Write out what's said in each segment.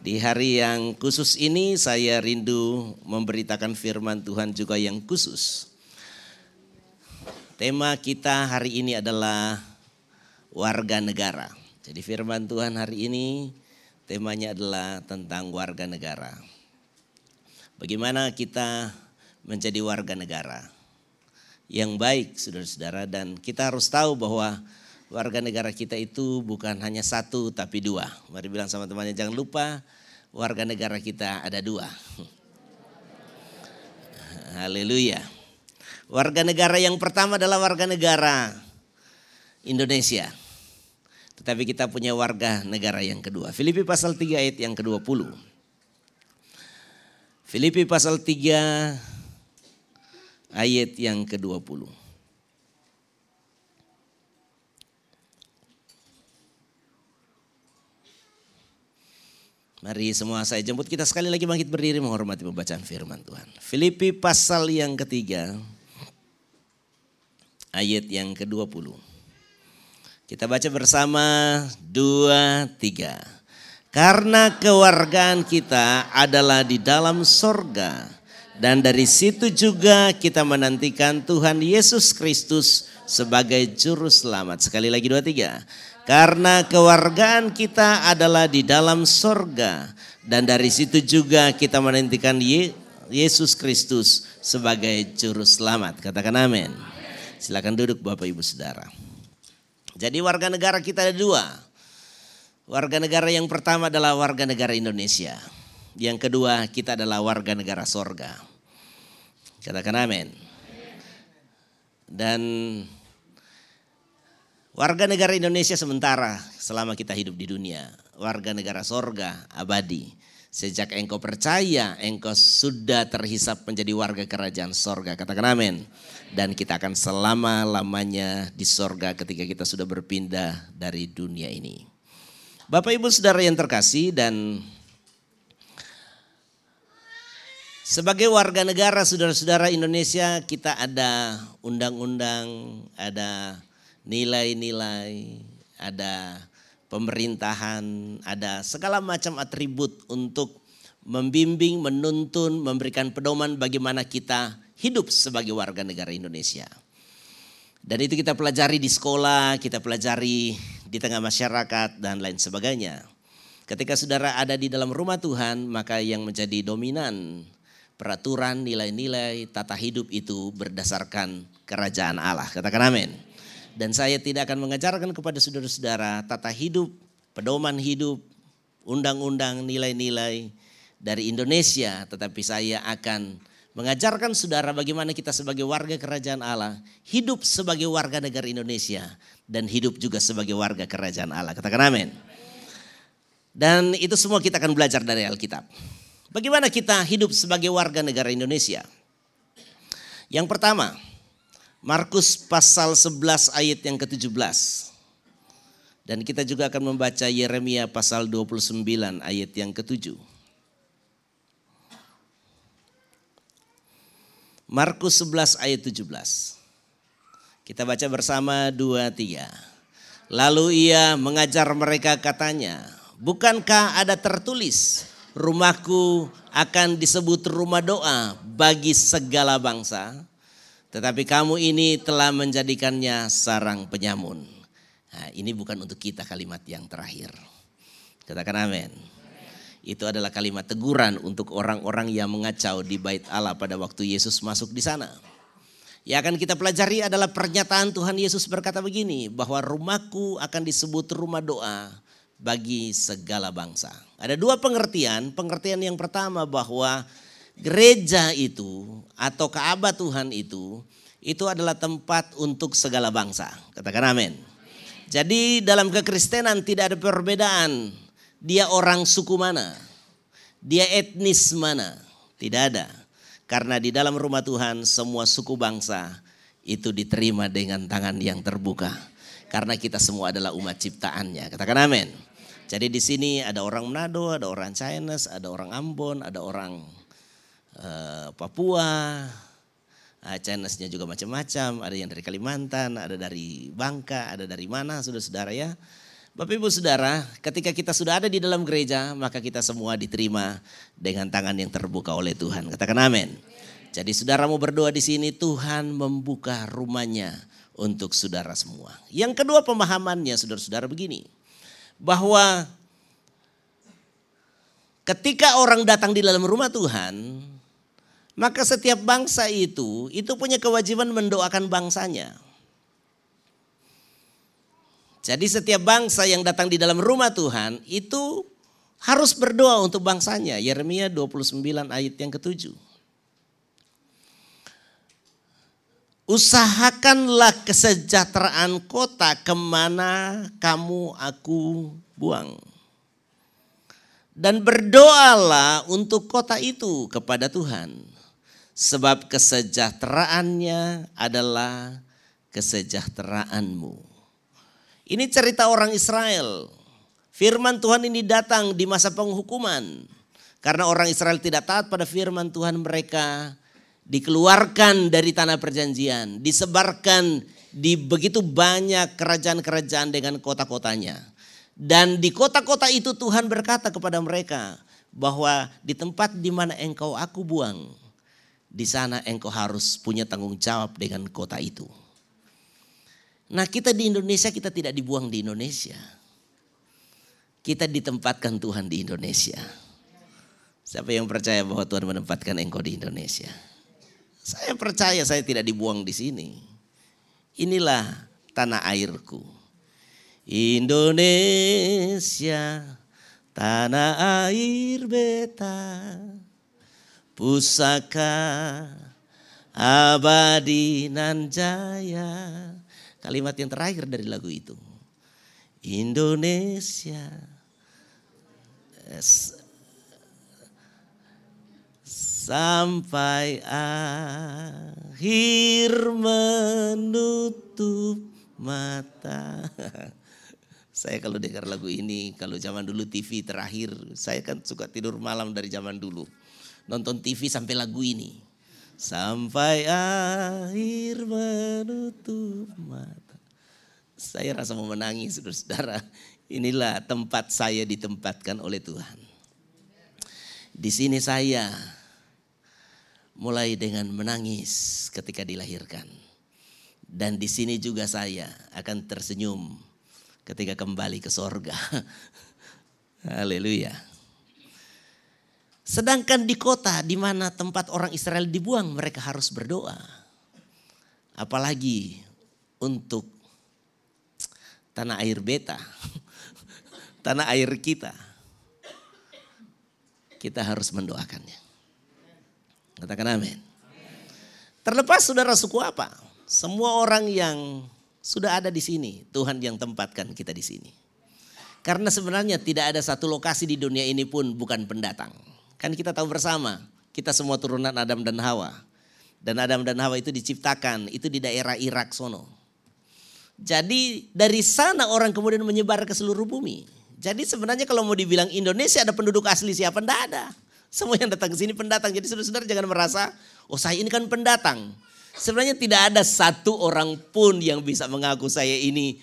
Di hari yang khusus ini saya rindu memberitakan firman Tuhan juga yang khusus. Tema kita hari ini adalah warga negara. Jadi firman Tuhan hari ini temanya adalah tentang warga negara. Bagaimana kita menjadi warga negara yang baik saudara-saudara dan kita harus tahu bahwa warga negara kita itu bukan hanya satu tapi dua. Mari bilang sama temannya jangan lupa warga negara kita ada dua. Haleluya. Warga negara yang pertama adalah warga negara Indonesia. Tetapi kita punya warga negara yang kedua. Filipi pasal 3 ayat yang ke-20. Filipi pasal 3 ayat yang ke-20. Mari semua saya jemput kita sekali lagi bangkit berdiri menghormati pembacaan firman Tuhan. Filipi pasal yang ketiga ayat yang ke-20. Kita baca bersama dua tiga. Karena kewargaan kita adalah di dalam sorga. Dan dari situ juga kita menantikan Tuhan Yesus Kristus sebagai juru selamat. Sekali lagi dua tiga. Karena kewargaan kita adalah di dalam sorga. Dan dari situ juga kita menantikan Yesus Kristus sebagai juru selamat. Katakan amin. Silakan duduk Bapak Ibu Saudara. Jadi warga negara kita ada dua. Warga negara yang pertama adalah warga negara Indonesia. Yang kedua kita adalah warga negara sorga. Katakan amin. Dan Warga negara Indonesia sementara selama kita hidup di dunia. Warga negara sorga abadi. Sejak engkau percaya, engkau sudah terhisap menjadi warga kerajaan sorga. Katakan amin. Dan kita akan selama-lamanya di sorga ketika kita sudah berpindah dari dunia ini. Bapak ibu saudara yang terkasih dan sebagai warga negara saudara-saudara Indonesia kita ada undang-undang, ada nilai-nilai, ada pemerintahan, ada segala macam atribut untuk membimbing, menuntun, memberikan pedoman bagaimana kita hidup sebagai warga negara Indonesia. Dan itu kita pelajari di sekolah, kita pelajari di tengah masyarakat dan lain sebagainya. Ketika saudara ada di dalam rumah Tuhan, maka yang menjadi dominan peraturan, nilai-nilai, tata hidup itu berdasarkan kerajaan Allah. Katakan amin. Dan saya tidak akan mengajarkan kepada saudara-saudara tata hidup, pedoman hidup, undang-undang, nilai-nilai dari Indonesia. Tetapi saya akan mengajarkan saudara bagaimana kita sebagai warga kerajaan Allah hidup sebagai warga negara Indonesia dan hidup juga sebagai warga kerajaan Allah. Katakan amin. Dan itu semua kita akan belajar dari Alkitab. Bagaimana kita hidup sebagai warga negara Indonesia? Yang pertama, Markus pasal 11 ayat yang ke-17. Dan kita juga akan membaca Yeremia pasal 29 ayat yang ke-7. Markus 11 ayat 17. Kita baca bersama dua tiga. Lalu ia mengajar mereka katanya, bukankah ada tertulis rumahku akan disebut rumah doa bagi segala bangsa? Tetapi kamu ini telah menjadikannya sarang penyamun. Nah, ini bukan untuk kita kalimat yang terakhir. Katakan amin. Itu adalah kalimat teguran untuk orang-orang yang mengacau di bait Allah pada waktu Yesus masuk di sana. Yang akan kita pelajari adalah pernyataan Tuhan Yesus berkata begini, bahwa rumahku akan disebut rumah doa bagi segala bangsa. Ada dua pengertian. Pengertian yang pertama bahwa gereja itu atau Ka'bah Tuhan itu itu adalah tempat untuk segala bangsa. Katakan amin. Jadi dalam kekristenan tidak ada perbedaan. Dia orang suku mana? Dia etnis mana? Tidak ada. Karena di dalam rumah Tuhan semua suku bangsa itu diterima dengan tangan yang terbuka. Karena kita semua adalah umat ciptaannya. Katakan amin. Jadi di sini ada orang Manado, ada orang Chinese, ada orang Ambon, ada orang Papua, uh, Chinese-nya juga macam-macam, ada yang dari Kalimantan, ada dari Bangka, ada dari mana saudara-saudara ya. Bapak Ibu Saudara, ketika kita sudah ada di dalam gereja, maka kita semua diterima dengan tangan yang terbuka oleh Tuhan. Katakan amin. Jadi saudara mau berdoa di sini, Tuhan membuka rumahnya untuk saudara semua. Yang kedua pemahamannya saudara-saudara begini, bahwa ketika orang datang di dalam rumah Tuhan, maka setiap bangsa itu, itu punya kewajiban mendoakan bangsanya. Jadi setiap bangsa yang datang di dalam rumah Tuhan itu harus berdoa untuk bangsanya. Yeremia 29 ayat yang ketujuh. Usahakanlah kesejahteraan kota ke mana kamu aku buang. Dan berdoalah untuk kota itu kepada Tuhan. Sebab kesejahteraannya adalah kesejahteraanmu. Ini cerita orang Israel. Firman Tuhan ini datang di masa penghukuman. Karena orang Israel tidak taat pada firman Tuhan mereka dikeluarkan dari tanah perjanjian, disebarkan di begitu banyak kerajaan-kerajaan dengan kota-kotanya. Dan di kota-kota itu Tuhan berkata kepada mereka bahwa di tempat di mana engkau aku buang, di sana engkau harus punya tanggung jawab dengan kota itu. Nah kita di Indonesia kita tidak dibuang di Indonesia. Kita ditempatkan Tuhan di Indonesia. Siapa yang percaya bahwa Tuhan menempatkan engkau di Indonesia? Saya percaya saya tidak dibuang di sini. Inilah tanah airku. Indonesia, tanah air beta, pusaka abadi nan jaya kalimat yang terakhir dari lagu itu. Indonesia sampai akhir menutup mata. Saya kalau dengar lagu ini, kalau zaman dulu TV terakhir, saya kan suka tidur malam dari zaman dulu. Nonton TV sampai lagu ini. Sampai akhir menutup mata. Saya rasa mau menangis saudara-saudara. Inilah tempat saya ditempatkan oleh Tuhan. Di sini saya mulai dengan menangis ketika dilahirkan. Dan di sini juga saya akan tersenyum ketika kembali ke sorga. Haleluya. Sedangkan di kota di mana tempat orang Israel dibuang mereka harus berdoa. Apalagi untuk tanah air beta, tanah air kita. Kita harus mendoakannya. Katakan amin. Terlepas saudara suku apa, semua orang yang sudah ada di sini, Tuhan yang tempatkan kita di sini. Karena sebenarnya tidak ada satu lokasi di dunia ini pun bukan pendatang. Kan kita tahu bersama, kita semua turunan Adam dan Hawa. Dan Adam dan Hawa itu diciptakan, itu di daerah Irak sono. Jadi dari sana orang kemudian menyebar ke seluruh bumi. Jadi sebenarnya kalau mau dibilang Indonesia ada penduduk asli siapa? Tidak ada. Semua yang datang ke sini pendatang. Jadi saudara-saudara jangan merasa, oh saya ini kan pendatang. Sebenarnya tidak ada satu orang pun yang bisa mengaku saya ini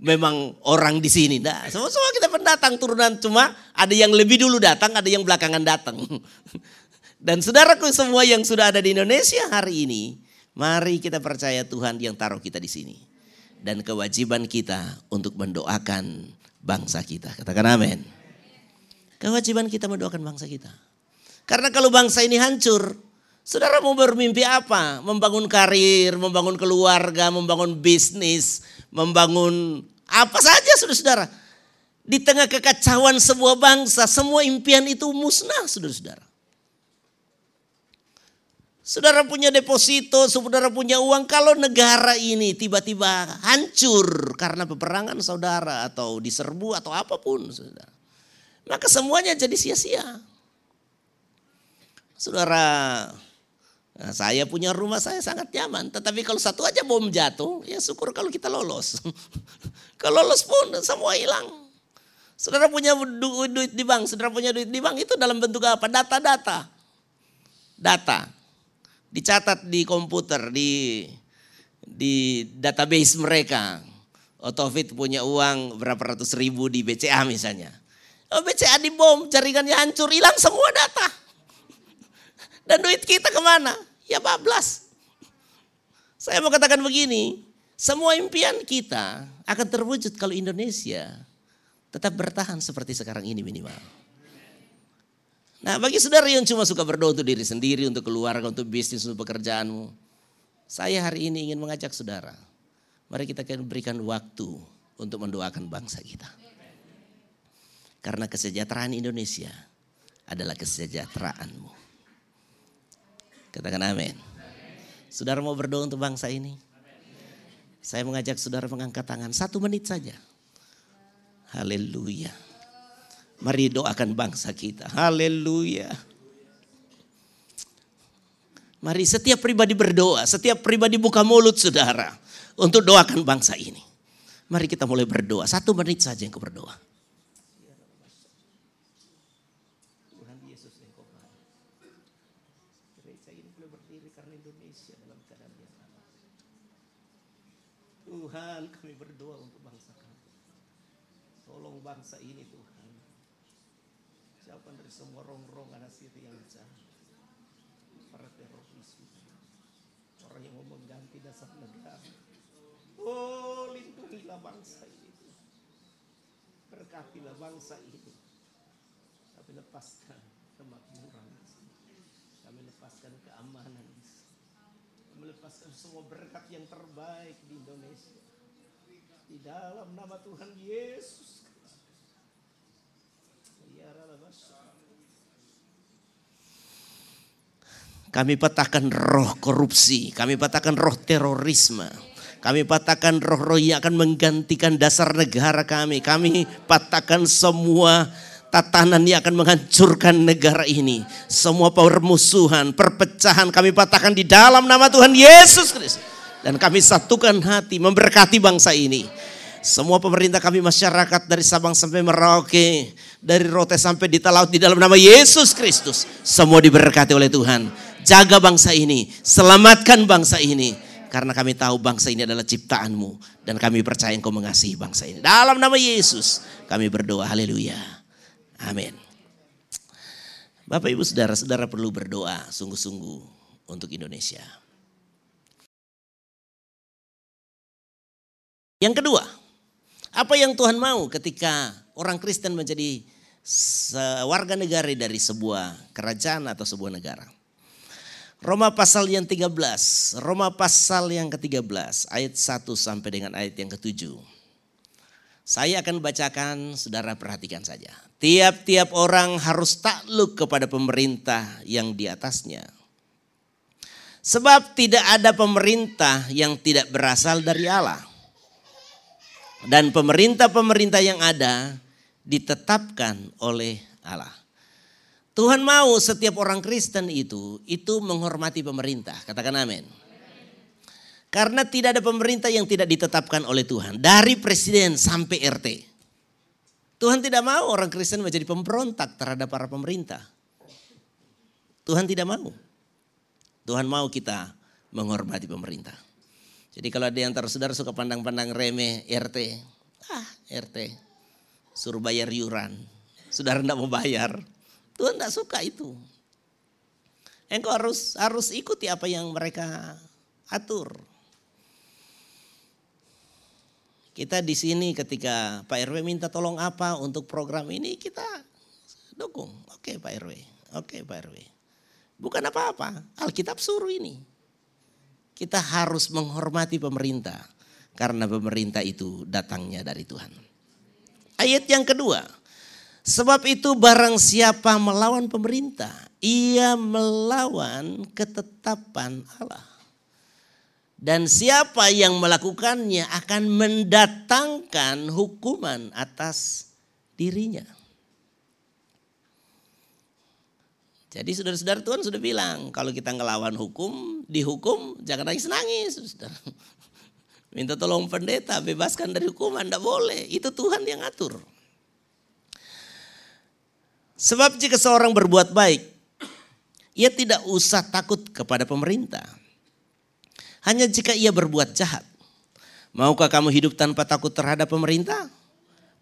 memang orang di sini. Nah, semua-semua kita pendatang turunan cuma ada yang lebih dulu datang, ada yang belakangan datang. Dan saudaraku semua yang sudah ada di Indonesia hari ini, mari kita percaya Tuhan yang taruh kita di sini. Dan kewajiban kita untuk mendoakan bangsa kita. Katakan amin. Kewajiban kita mendoakan bangsa kita. Karena kalau bangsa ini hancur, saudara mau bermimpi apa? Membangun karir, membangun keluarga, membangun bisnis, membangun apa saja saudara-saudara. Di tengah kekacauan sebuah bangsa, semua impian itu musnah saudara-saudara. Saudara punya deposito, saudara punya uang. Kalau negara ini tiba-tiba hancur karena peperangan saudara atau diserbu atau apa pun saudara. Maka semuanya jadi sia-sia. Saudara, Nah, saya punya rumah saya sangat nyaman, tetapi kalau satu aja bom jatuh, ya syukur kalau kita lolos. kalau lolos pun semua hilang. Saudara punya du duit di bank, saudara punya duit di bank itu dalam bentuk apa? Data-data. Data. Dicatat di komputer, di di database mereka. Taufik punya uang berapa ratus ribu di BCA misalnya. Oh BCA dibom, jaringannya hancur, hilang semua data. Dan duit kita ke mana? Ya bablas. Saya mau katakan begini, semua impian kita akan terwujud kalau Indonesia tetap bertahan seperti sekarang ini minimal. Nah bagi saudara yang cuma suka berdoa untuk diri sendiri, untuk keluarga, untuk bisnis, untuk pekerjaanmu. Saya hari ini ingin mengajak saudara Mari kita akan berikan waktu untuk mendoakan bangsa kita. Karena kesejahteraan Indonesia adalah kesejahteraanmu. Katakan amin. Saudara mau berdoa untuk bangsa ini? Saya mengajak saudara mengangkat tangan satu menit saja. Haleluya. Mari doakan bangsa kita. Haleluya. Mari setiap pribadi berdoa, setiap pribadi buka mulut saudara untuk doakan bangsa ini. Mari kita mulai berdoa. Satu menit saja yang berdoa. Tuhan Yesus engkau Gereja ini boleh berdiri karena Indonesia dalam keadaan yang aman. Tuhan kami berdoa untuk bangsa kami. Tolong bangsa ini Tuhan. Siapa dari semua rong-rong anak siri yang jahat. Para teroris. Orang yang mau mengganti dasar negara Oh lindungilah bangsa ini. Berkatilah bangsa ini. Kami lepaskan kemakmuran. Kami lepaskan keamanan. Kami lepaskan semua berkat yang terbaik di Indonesia. Di dalam nama Tuhan Yesus. Kami patahkan roh korupsi, kami patahkan roh terorisme, kami patahkan roh-roh yang akan menggantikan dasar negara kami. Kami patahkan semua tatanan yang akan menghancurkan negara ini. Semua permusuhan, perpecahan kami patahkan di dalam nama Tuhan Yesus Kristus. Dan kami satukan hati memberkati bangsa ini. Semua pemerintah kami masyarakat dari Sabang sampai Merauke, dari Rote sampai di Talaut di dalam nama Yesus Kristus. Semua diberkati oleh Tuhan. Jaga bangsa ini, selamatkan bangsa ini karena kami tahu bangsa ini adalah ciptaanmu. Dan kami percaya engkau mengasihi bangsa ini. Dalam nama Yesus kami berdoa. Haleluya. Amin. Bapak ibu saudara, saudara perlu berdoa sungguh-sungguh untuk Indonesia. Yang kedua, apa yang Tuhan mau ketika orang Kristen menjadi warga negara dari sebuah kerajaan atau sebuah negara? Roma pasal yang 13, Roma pasal yang ke-13 ayat 1 sampai dengan ayat yang ke-7. Saya akan bacakan, saudara perhatikan saja. Tiap-tiap orang harus takluk kepada pemerintah yang di atasnya. Sebab tidak ada pemerintah yang tidak berasal dari Allah. Dan pemerintah-pemerintah yang ada ditetapkan oleh Allah. Tuhan mau setiap orang Kristen itu itu menghormati pemerintah. Katakan amin. Karena tidak ada pemerintah yang tidak ditetapkan oleh Tuhan. Dari presiden sampai RT. Tuhan tidak mau orang Kristen menjadi pemberontak terhadap para pemerintah. Tuhan tidak mau. Tuhan mau kita menghormati pemerintah. Jadi kalau ada yang saudara suka pandang-pandang remeh RT. Ah RT. Suruh bayar yuran. Saudara tidak mau bayar. Tuhan tidak suka itu. Engkau harus harus ikuti apa yang mereka atur. Kita di sini ketika Pak RW minta tolong apa untuk program ini kita dukung. Oke Pak RW, oke Pak RW. Bukan apa-apa, Alkitab suruh ini. Kita harus menghormati pemerintah karena pemerintah itu datangnya dari Tuhan. Ayat yang kedua, Sebab itu barang siapa melawan pemerintah, ia melawan ketetapan Allah. Dan siapa yang melakukannya akan mendatangkan hukuman atas dirinya. Jadi saudara-saudara Tuhan sudah bilang, kalau kita ngelawan hukum, dihukum jangan nangis-nangis. Minta tolong pendeta, bebaskan dari hukuman, tidak boleh. Itu Tuhan yang atur. Sebab jika seorang berbuat baik, ia tidak usah takut kepada pemerintah. Hanya jika ia berbuat jahat, Maukah kamu hidup tanpa takut terhadap pemerintah?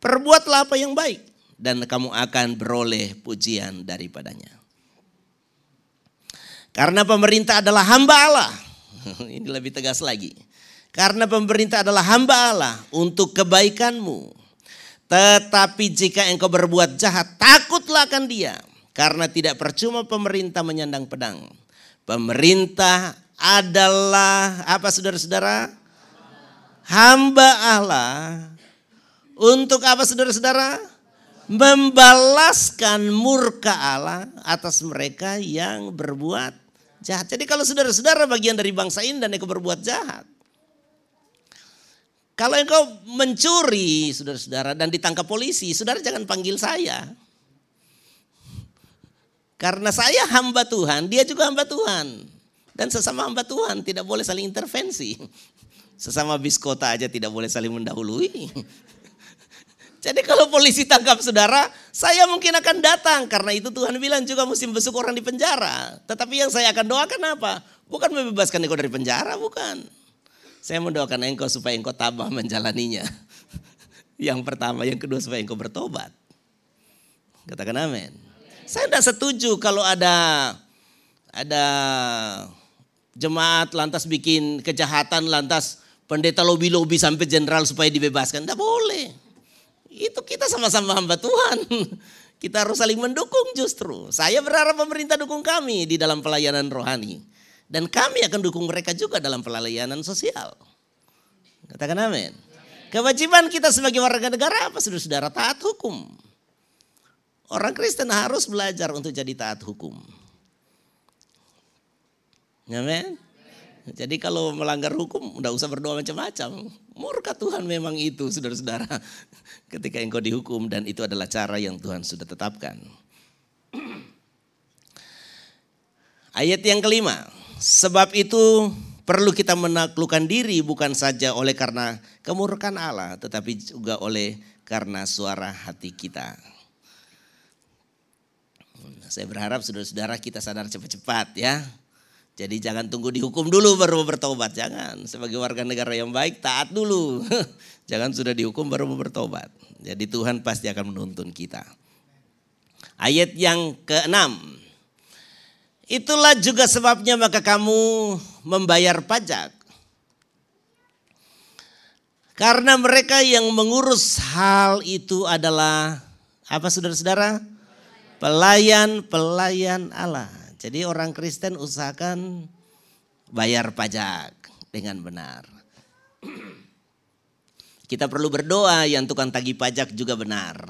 Perbuatlah apa yang baik dan kamu akan beroleh pujian daripadanya. Karena pemerintah adalah hamba Allah. Ini lebih tegas lagi. Karena pemerintah adalah hamba Allah untuk kebaikanmu. Tetapi jika engkau berbuat jahat, takutlah akan dia. Karena tidak percuma pemerintah menyandang pedang. Pemerintah adalah apa saudara-saudara? hamba Allah untuk apa saudara-saudara? Membalaskan murka Allah atas mereka yang berbuat jahat. Jadi kalau saudara-saudara bagian dari bangsa ini dan engkau berbuat jahat. Kalau engkau mencuri saudara-saudara dan ditangkap polisi, saudara jangan panggil saya. Karena saya hamba Tuhan, dia juga hamba Tuhan. Dan sesama hamba Tuhan tidak boleh saling intervensi. Sesama bis kota aja tidak boleh saling mendahului. Jadi kalau polisi tangkap saudara, saya mungkin akan datang. Karena itu Tuhan bilang juga musim besuk orang di penjara. Tetapi yang saya akan doakan apa? Bukan membebaskan engkau dari penjara, bukan. Saya mendoakan engkau supaya engkau tambah menjalaninya. Yang pertama, yang kedua supaya engkau bertobat. Katakan amin. Saya tidak setuju kalau ada ada jemaat lantas bikin kejahatan lantas pendeta lobi-lobi sampai jenderal supaya dibebaskan. Tidak boleh. Itu kita sama-sama hamba Tuhan. Kita harus saling mendukung justru. Saya berharap pemerintah dukung kami di dalam pelayanan rohani. Dan kami akan dukung mereka juga dalam pelayanan sosial. Katakan amin. Kewajiban kita sebagai warga negara apa saudara-saudara? Taat hukum. Orang Kristen harus belajar untuk jadi taat hukum. Amin. Jadi kalau melanggar hukum udah usah berdoa macam-macam. Murka Tuhan memang itu saudara-saudara. Ketika engkau dihukum dan itu adalah cara yang Tuhan sudah tetapkan. Ayat yang kelima. Sebab itu perlu kita menaklukkan diri bukan saja oleh karena kemurkaan Allah. Tetapi juga oleh karena suara hati kita. Saya berharap saudara-saudara kita sadar cepat-cepat ya jadi jangan tunggu dihukum dulu baru bertobat. Jangan. Sebagai warga negara yang baik taat dulu. jangan sudah dihukum baru bertobat. Jadi Tuhan pasti akan menuntun kita. Ayat yang keenam. Itulah juga sebabnya maka kamu membayar pajak. Karena mereka yang mengurus hal itu adalah apa saudara-saudara? Pelayan-pelayan Allah. Jadi orang Kristen usahakan bayar pajak dengan benar. Kita perlu berdoa yang tukang tagih pajak juga benar.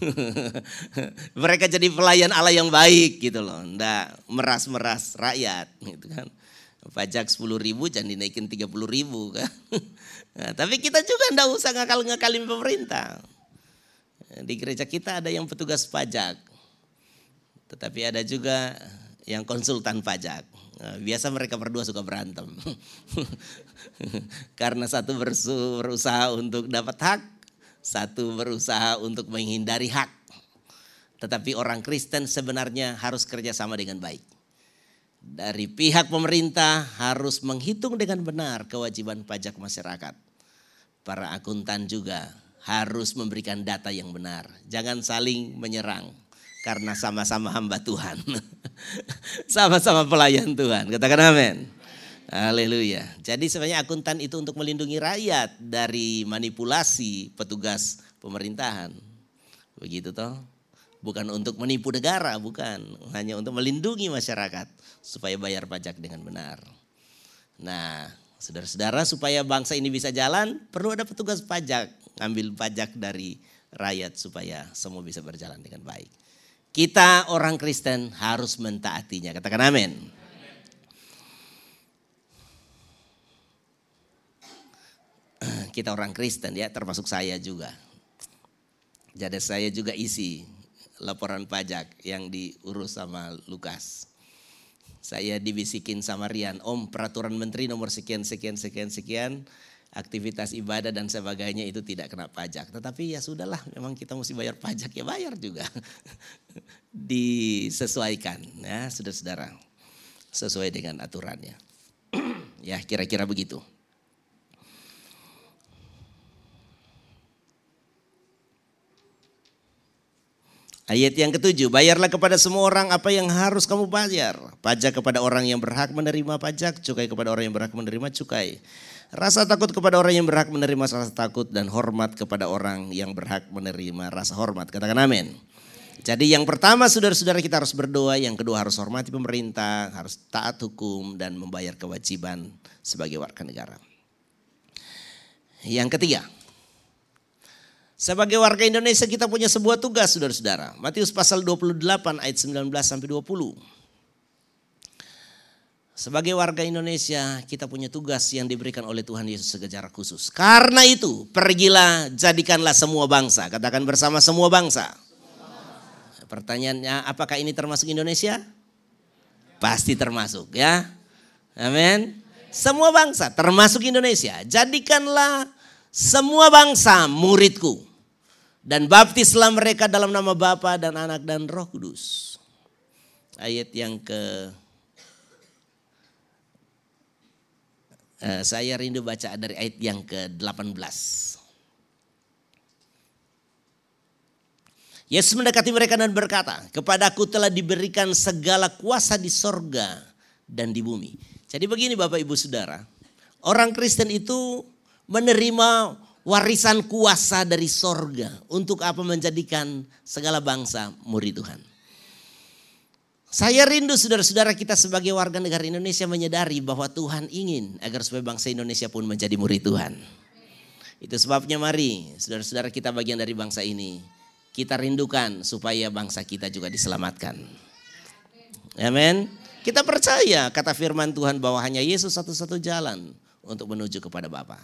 Mereka jadi pelayan Allah yang baik gitu loh. Nggak meras-meras rakyat gitu kan. Pajak 10 ribu jangan dinaikin 30 ribu kan. Nah, tapi kita juga enggak usah ngakal-ngakalin pemerintah. Di gereja kita ada yang petugas pajak. Tetapi ada juga yang konsultan pajak. Nah, biasa mereka berdua suka berantem. Karena satu berusaha untuk dapat hak, satu berusaha untuk menghindari hak. Tetapi orang Kristen sebenarnya harus kerjasama dengan baik. Dari pihak pemerintah harus menghitung dengan benar kewajiban pajak masyarakat. Para akuntan juga harus memberikan data yang benar. Jangan saling menyerang karena sama-sama hamba Tuhan. sama-sama pelayan Tuhan. Katakan amin. Haleluya. Jadi sebenarnya akuntan itu untuk melindungi rakyat dari manipulasi petugas pemerintahan. Begitu toh? Bukan untuk menipu negara, bukan. Hanya untuk melindungi masyarakat supaya bayar pajak dengan benar. Nah, saudara-saudara supaya bangsa ini bisa jalan perlu ada petugas pajak. Ambil pajak dari rakyat supaya semua bisa berjalan dengan baik. Kita orang Kristen harus mentaatinya. Katakan amin. Kita orang Kristen ya, termasuk saya juga. Jadi saya juga isi laporan pajak yang diurus sama Lukas. Saya dibisikin sama Rian, Om peraturan menteri nomor sekian, sekian, sekian, sekian aktivitas ibadah dan sebagainya itu tidak kena pajak. Tetapi ya sudahlah, memang kita mesti bayar pajak ya bayar juga. Disesuaikan ya, saudara-saudara. Sesuai dengan aturannya. ya, kira-kira begitu. Ayat yang ketujuh, bayarlah kepada semua orang apa yang harus kamu bayar. Pajak kepada orang yang berhak menerima pajak, cukai kepada orang yang berhak menerima cukai Rasa takut kepada orang yang berhak menerima rasa takut dan hormat kepada orang yang berhak menerima rasa hormat. Katakan amin. Jadi yang pertama saudara-saudara kita harus berdoa, yang kedua harus hormati pemerintah, harus taat hukum dan membayar kewajiban sebagai warga negara. Yang ketiga, sebagai warga Indonesia kita punya sebuah tugas saudara-saudara. Matius pasal 28 ayat 19 sampai 20. Sebagai warga Indonesia kita punya tugas yang diberikan oleh Tuhan Yesus secara khusus. Karena itu pergilah jadikanlah semua bangsa. Katakan bersama semua bangsa. Pertanyaannya apakah ini termasuk Indonesia? Pasti termasuk ya. Amin. Semua bangsa termasuk Indonesia. Jadikanlah semua bangsa muridku dan baptislah mereka dalam nama Bapa dan Anak dan Roh Kudus. Ayat yang ke saya rindu baca dari ayat yang ke-18. Yesus mendekati mereka dan berkata, "Kepadaku telah diberikan segala kuasa di sorga dan di bumi." Jadi begini Bapak Ibu Saudara, orang Kristen itu menerima warisan kuasa dari sorga. Untuk apa menjadikan segala bangsa murid Tuhan. Saya rindu saudara-saudara kita sebagai warga negara Indonesia menyadari bahwa Tuhan ingin agar supaya bangsa Indonesia pun menjadi murid Tuhan. Itu sebabnya mari saudara-saudara kita bagian dari bangsa ini. Kita rindukan supaya bangsa kita juga diselamatkan. Amin. Kita percaya kata firman Tuhan bahwa hanya Yesus satu-satu jalan untuk menuju kepada Bapa.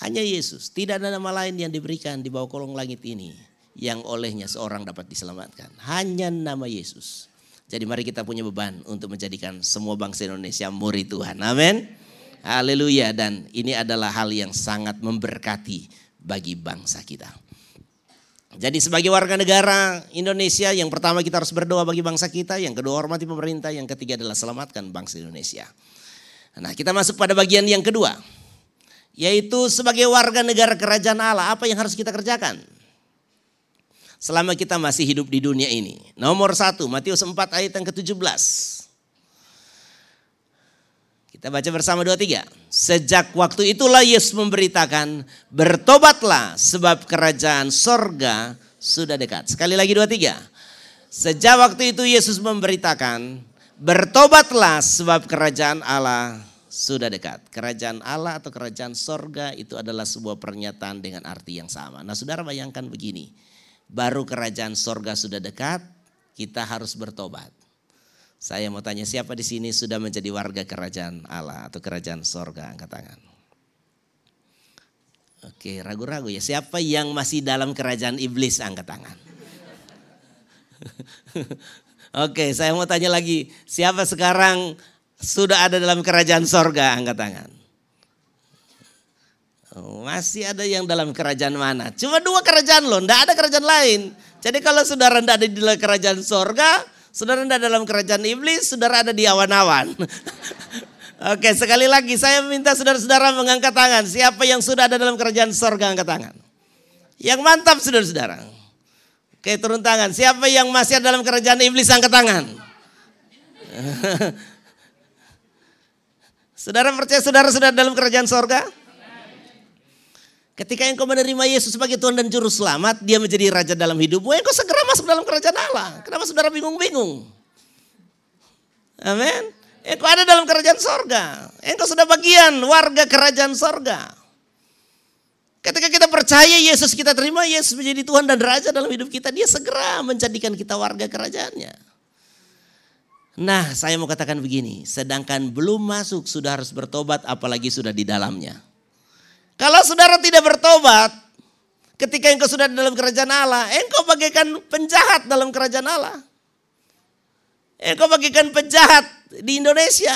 Hanya Yesus, tidak ada nama lain yang diberikan di bawah kolong langit ini yang olehnya seorang dapat diselamatkan. Hanya nama Yesus. Jadi mari kita punya beban untuk menjadikan semua bangsa Indonesia murid Tuhan. Amin. Haleluya dan ini adalah hal yang sangat memberkati bagi bangsa kita. Jadi sebagai warga negara Indonesia yang pertama kita harus berdoa bagi bangsa kita, yang kedua hormati pemerintah, yang ketiga adalah selamatkan bangsa Indonesia. Nah, kita masuk pada bagian yang kedua. Yaitu sebagai warga negara kerajaan Allah, apa yang harus kita kerjakan? Selama kita masih hidup di dunia ini. Nomor satu, Matius 4 ayat yang ke-17. Kita baca bersama dua tiga. Sejak waktu itulah Yesus memberitakan, bertobatlah sebab kerajaan sorga sudah dekat. Sekali lagi dua tiga. Sejak waktu itu Yesus memberitakan, bertobatlah sebab kerajaan Allah sudah dekat. Kerajaan Allah atau kerajaan sorga itu adalah sebuah pernyataan dengan arti yang sama. Nah saudara bayangkan begini, baru kerajaan sorga sudah dekat, kita harus bertobat. Saya mau tanya siapa di sini sudah menjadi warga kerajaan Allah atau kerajaan sorga? Angkat tangan. Oke, ragu-ragu ya. Siapa yang masih dalam kerajaan iblis? Angkat tangan. Oke, saya mau tanya lagi. Siapa sekarang sudah ada dalam kerajaan sorga? Angkat tangan. Masih ada yang dalam kerajaan mana? Cuma dua kerajaan loh, tidak ada kerajaan lain. Jadi kalau saudara tidak ada di dalam kerajaan sorga, saudara tidak dalam kerajaan iblis, saudara ada di awan-awan. Oke sekali lagi saya minta saudara-saudara mengangkat tangan. Siapa yang sudah ada dalam kerajaan sorga angkat tangan. Yang mantap saudara-saudara. Oke turun tangan. Siapa yang masih ada dalam kerajaan iblis angkat tangan. Saudara percaya saudara sudah dalam kerajaan sorga? Ketika engkau menerima Yesus sebagai Tuhan dan Juru Selamat, dia menjadi Raja dalam hidupmu, engkau segera masuk dalam kerajaan Allah. Kenapa saudara bingung-bingung? Amin. Engkau ada dalam kerajaan sorga. Engkau sudah bagian warga kerajaan sorga. Ketika kita percaya Yesus, kita terima Yesus menjadi Tuhan dan Raja dalam hidup kita, dia segera menjadikan kita warga kerajaannya. Nah, saya mau katakan begini, sedangkan belum masuk sudah harus bertobat apalagi sudah di dalamnya. Kalau saudara tidak bertobat, ketika engkau sudah dalam kerajaan Allah, engkau bagaikan penjahat dalam kerajaan Allah. Engkau bagaikan penjahat di Indonesia.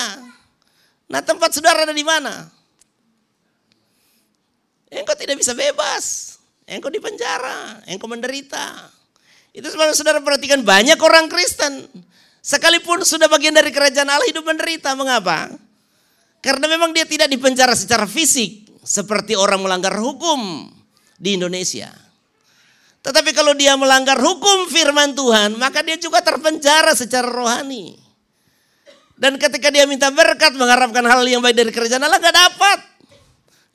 Nah, tempat saudara ada di mana? Engkau tidak bisa bebas. Engkau di penjara, engkau menderita. Itu sebabnya saudara perhatikan banyak orang Kristen Sekalipun sudah bagian dari kerajaan Allah hidup menderita. Mengapa? Karena memang dia tidak dipenjara secara fisik seperti orang melanggar hukum di Indonesia. Tetapi kalau dia melanggar hukum firman Tuhan, maka dia juga terpenjara secara rohani. Dan ketika dia minta berkat mengharapkan hal yang baik dari kerajaan Allah gak dapat.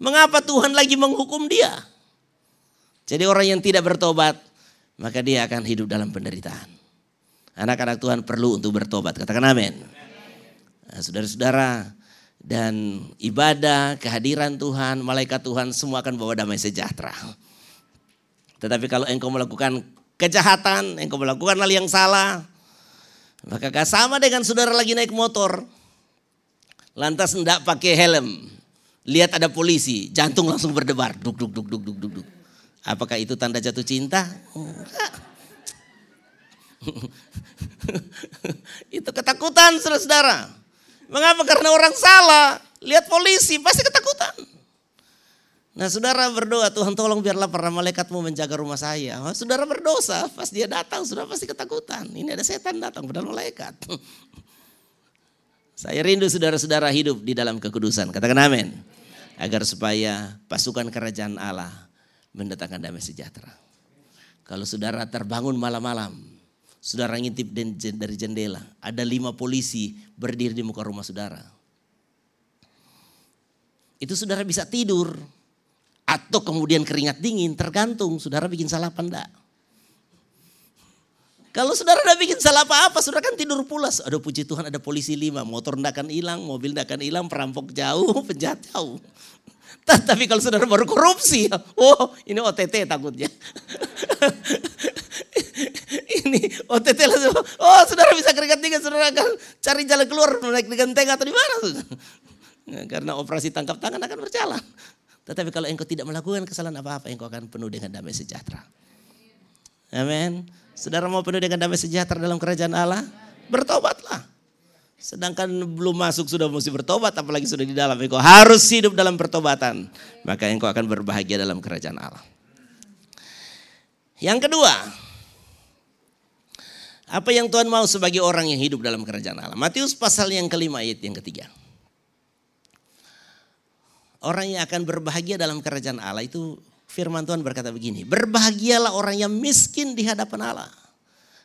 Mengapa Tuhan lagi menghukum dia? Jadi orang yang tidak bertobat, maka dia akan hidup dalam penderitaan. Anak-anak Tuhan perlu untuk bertobat. Katakan amin. Nah, saudara-saudara, dan ibadah, kehadiran Tuhan, malaikat Tuhan semua akan bawa damai sejahtera. Tetapi kalau engkau melakukan kejahatan, engkau melakukan hal yang salah, maka sama dengan saudara lagi naik motor, lantas hendak pakai helm, lihat ada polisi, jantung langsung berdebar, duk duk duk duk duk duk duk. Apakah itu tanda jatuh cinta? Itu ketakutan saudara-saudara. Mengapa? Karena orang salah. Lihat polisi pasti ketakutan. Nah saudara berdoa, Tuhan tolong biarlah para malaikatmu menjaga rumah saya. Oh, saudara berdosa, pas dia datang saudara pasti ketakutan. Ini ada setan datang, padahal malaikat. Saya rindu saudara-saudara hidup di dalam kekudusan. Katakan amin. Agar supaya pasukan kerajaan Allah mendatangkan damai sejahtera. Kalau saudara terbangun malam-malam, saudara ngintip dari jendela, ada lima polisi berdiri di muka rumah saudara. Itu saudara bisa tidur, atau kemudian keringat dingin, tergantung saudara bikin salah apa enggak. Kalau saudara udah bikin salah apa-apa, saudara kan tidur pulas. Aduh puji Tuhan ada polisi lima, motor enggak akan hilang, mobil enggak akan hilang, perampok jauh, penjahat jauh. Tapi kalau saudara baru korupsi, oh ini OTT takutnya. ini OTT langsung, oh saudara bisa keringat dingin, saudara akan cari jalan keluar naik dengan tank atau di mana. Karena operasi tangkap tangan akan berjalan. Tetapi kalau engkau tidak melakukan kesalahan apa-apa, engkau akan penuh dengan damai sejahtera. Amin. Saudara mau penuh dengan damai sejahtera dalam kerajaan Allah? Bertobatlah. Sedangkan belum masuk sudah mesti bertobat, apalagi sudah di dalam. Engkau harus hidup dalam pertobatan. Maka engkau akan berbahagia dalam kerajaan Allah. Yang kedua, apa yang Tuhan mau sebagai orang yang hidup dalam kerajaan Allah? Matius pasal yang kelima ayat yang ketiga. Orang yang akan berbahagia dalam kerajaan Allah itu firman Tuhan berkata begini. Berbahagialah orang yang miskin di hadapan Allah.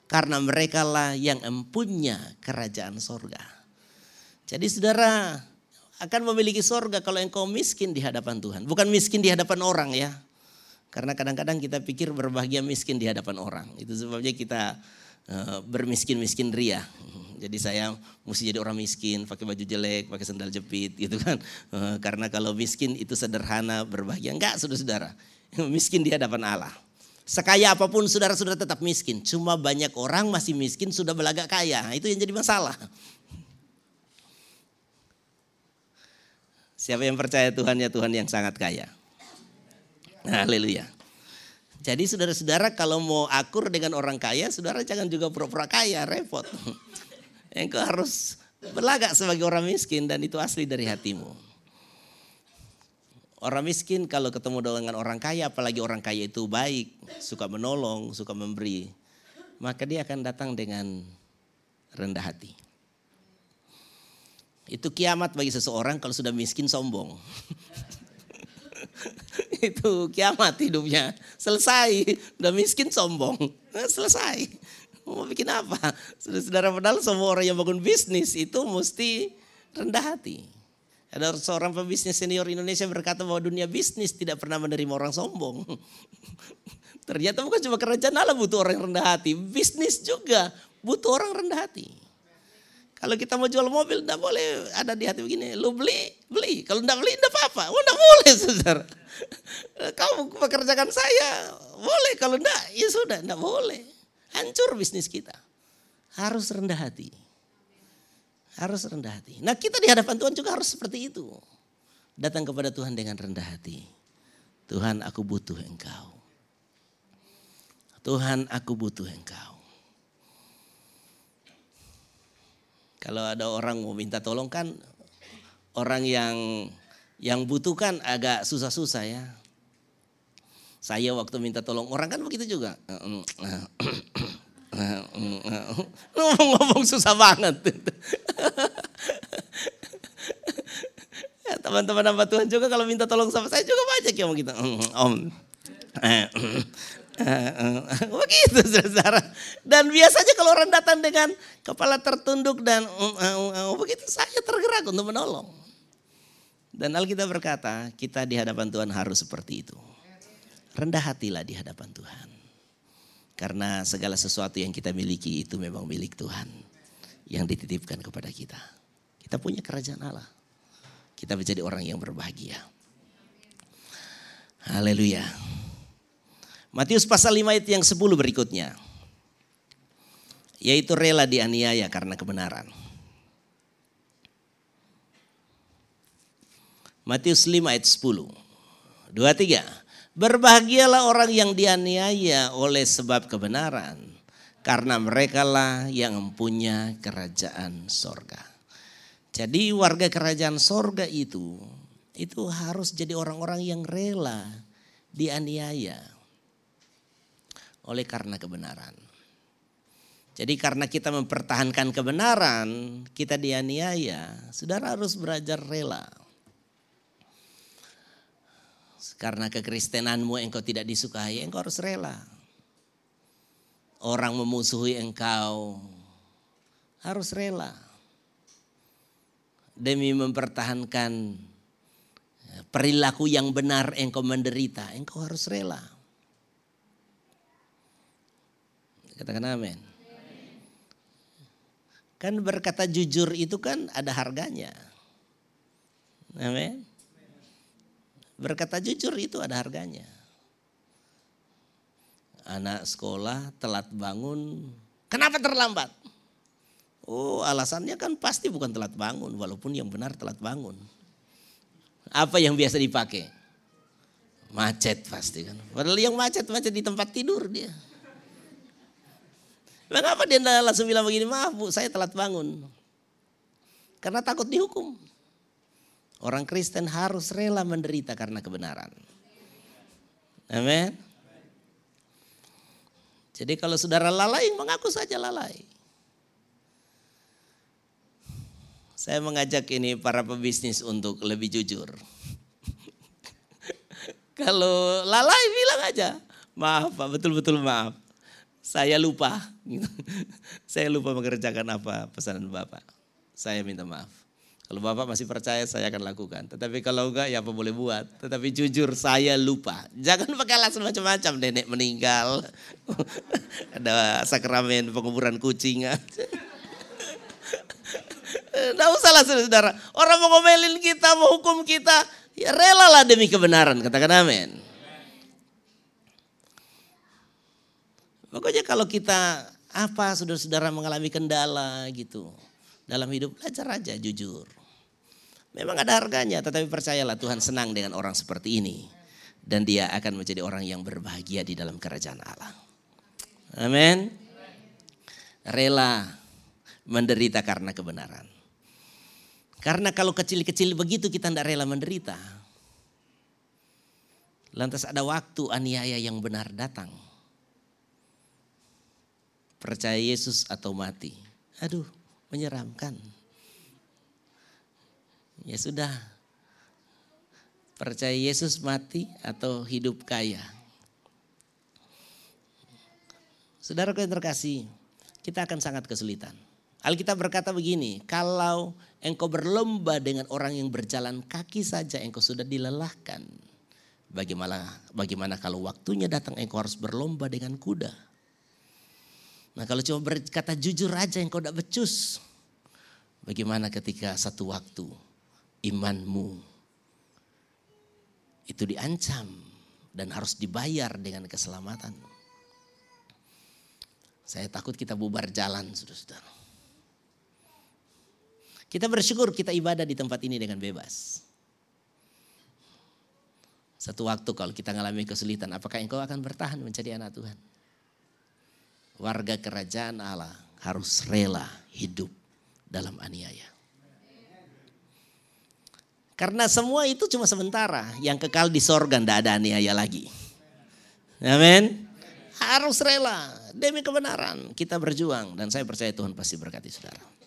Karena mereka lah yang empunya kerajaan sorga. Jadi saudara akan memiliki sorga kalau engkau miskin di hadapan Tuhan. Bukan miskin di hadapan orang ya. Karena kadang-kadang kita pikir berbahagia miskin di hadapan orang. Itu sebabnya kita bermiskin-miskin ria. Jadi saya mesti jadi orang miskin, pakai baju jelek, pakai sandal jepit gitu kan. Eh, karena kalau miskin itu sederhana, berbahagia. Enggak saudara-saudara. Miskin di hadapan Allah. Sekaya apa pun saudara-saudara tetap miskin. Cuma banyak orang masih miskin sudah belagak kaya. Itu yang jadi masalah. Siapa yang percaya Tuhan ya Tuhan yang sangat kaya. Haleluya. Jadi saudara-saudara kalau mau akur dengan orang kaya, saudara jangan juga pura-pura kaya, repot. Engkau harus berlagak sebagai orang miskin dan itu asli dari hatimu. Orang miskin kalau ketemu dengan orang kaya, apalagi orang kaya itu baik, suka menolong, suka memberi, maka dia akan datang dengan rendah hati. Itu kiamat bagi seseorang kalau sudah miskin sombong. itu kiamat hidupnya. Selesai, udah miskin sombong. Selesai. Mau bikin apa? Saudara padahal semua orang yang bangun bisnis itu mesti rendah hati. Ada seorang pebisnis senior Indonesia berkata bahwa dunia bisnis tidak pernah menerima orang sombong. Ternyata bukan cuma kerajaan Allah butuh orang yang rendah hati. Bisnis juga butuh orang rendah hati. Kalau kita mau jual mobil, tidak boleh ada di hati begini. Lu beli, beli. Kalau tidak beli, tidak apa-apa. Oh, tidak boleh, saudara. Kamu pekerjakan saya, boleh. Kalau tidak, ya sudah, tidak boleh. Hancur bisnis kita. Harus rendah hati. Harus rendah hati. Nah kita di hadapan Tuhan juga harus seperti itu. Datang kepada Tuhan dengan rendah hati. Tuhan aku butuh engkau. Tuhan aku butuh engkau. Kalau ada orang mau minta tolong kan orang yang yang butuhkan agak susah-susah ya. Saya waktu minta tolong orang kan begitu juga. Ngomong-ngomong susah banget. Teman-teman hamba Tuhan juga kalau minta tolong sama saya juga banyak yang gitu. Om. Begitu saudara. Dan biasanya kalau orang datang dengan kepala tertunduk dan begitu saya tergerak untuk menolong. Dan Alkitab berkata kita di hadapan Tuhan harus seperti itu. Rendah hatilah di hadapan Tuhan. Karena segala sesuatu yang kita miliki itu memang milik Tuhan. Yang dititipkan kepada kita. Kita punya kerajaan Allah. Kita menjadi orang yang berbahagia. Haleluya. Matius pasal 5 ayat yang 10 berikutnya. Yaitu rela dianiaya karena kebenaran. Matius 5 ayat 10. Dua tiga. Berbahagialah orang yang dianiaya oleh sebab kebenaran. Karena merekalah yang mempunyai kerajaan sorga. Jadi warga kerajaan sorga itu, itu harus jadi orang-orang yang rela dianiaya oleh karena kebenaran. Jadi karena kita mempertahankan kebenaran, kita dianiaya, saudara harus belajar rela. Karena kekristenanmu engkau tidak disukai, engkau harus rela. Orang memusuhi engkau, harus rela. Demi mempertahankan perilaku yang benar engkau menderita, engkau harus rela. Katakan amin. Kan berkata jujur itu kan ada harganya. Amin. Berkata jujur itu ada harganya. Anak sekolah telat bangun. Kenapa terlambat? Oh alasannya kan pasti bukan telat bangun. Walaupun yang benar telat bangun. Apa yang biasa dipakai? Macet pasti kan. Padahal yang macet-macet di tempat tidur dia. Mengapa dia langsung bilang begini, maaf bu saya telat bangun. Karena takut dihukum. Orang Kristen harus rela menderita karena kebenaran. Amin. Jadi kalau saudara lalai, mengaku saja lalai. Saya mengajak ini para pebisnis untuk lebih jujur. kalau lalai bilang aja, maaf Pak, betul-betul maaf saya lupa. saya lupa mengerjakan apa pesanan Bapak. Saya minta maaf. Kalau Bapak masih percaya saya akan lakukan. Tetapi kalau enggak ya apa boleh buat. Tetapi jujur saya lupa. Jangan pakai alasan macam-macam. Nenek meninggal. Ada sakramen penguburan kucing. Tidak usah lah saudara. Orang mau ngomelin kita, mau hukum kita. Ya relalah demi kebenaran. Katakan amin. Pokoknya kalau kita apa saudara-saudara mengalami kendala gitu dalam hidup belajar aja jujur. Memang ada harganya tetapi percayalah Tuhan senang dengan orang seperti ini. Dan dia akan menjadi orang yang berbahagia di dalam kerajaan Allah. Amin. Rela menderita karena kebenaran. Karena kalau kecil-kecil begitu kita tidak rela menderita. Lantas ada waktu aniaya yang benar datang percaya Yesus atau mati. Aduh, menyeramkan. Ya sudah, percaya Yesus mati atau hidup kaya. Saudara yang terkasih, kita akan sangat kesulitan. Alkitab berkata begini, kalau engkau berlomba dengan orang yang berjalan kaki saja engkau sudah dilelahkan. Bagaimana bagaimana kalau waktunya datang engkau harus berlomba dengan kuda? Nah kalau cuma berkata jujur aja yang kau tidak becus. Bagaimana ketika satu waktu imanmu itu diancam dan harus dibayar dengan keselamatan. Saya takut kita bubar jalan, saudara-saudara. Kita bersyukur kita ibadah di tempat ini dengan bebas. Satu waktu kalau kita mengalami kesulitan, apakah engkau akan bertahan menjadi anak Tuhan? Warga kerajaan Allah harus rela hidup dalam aniaya. Karena semua itu cuma sementara, yang kekal di sorga tidak ada aniaya lagi. Amin. Harus rela demi kebenaran kita berjuang dan saya percaya Tuhan pasti berkati saudara.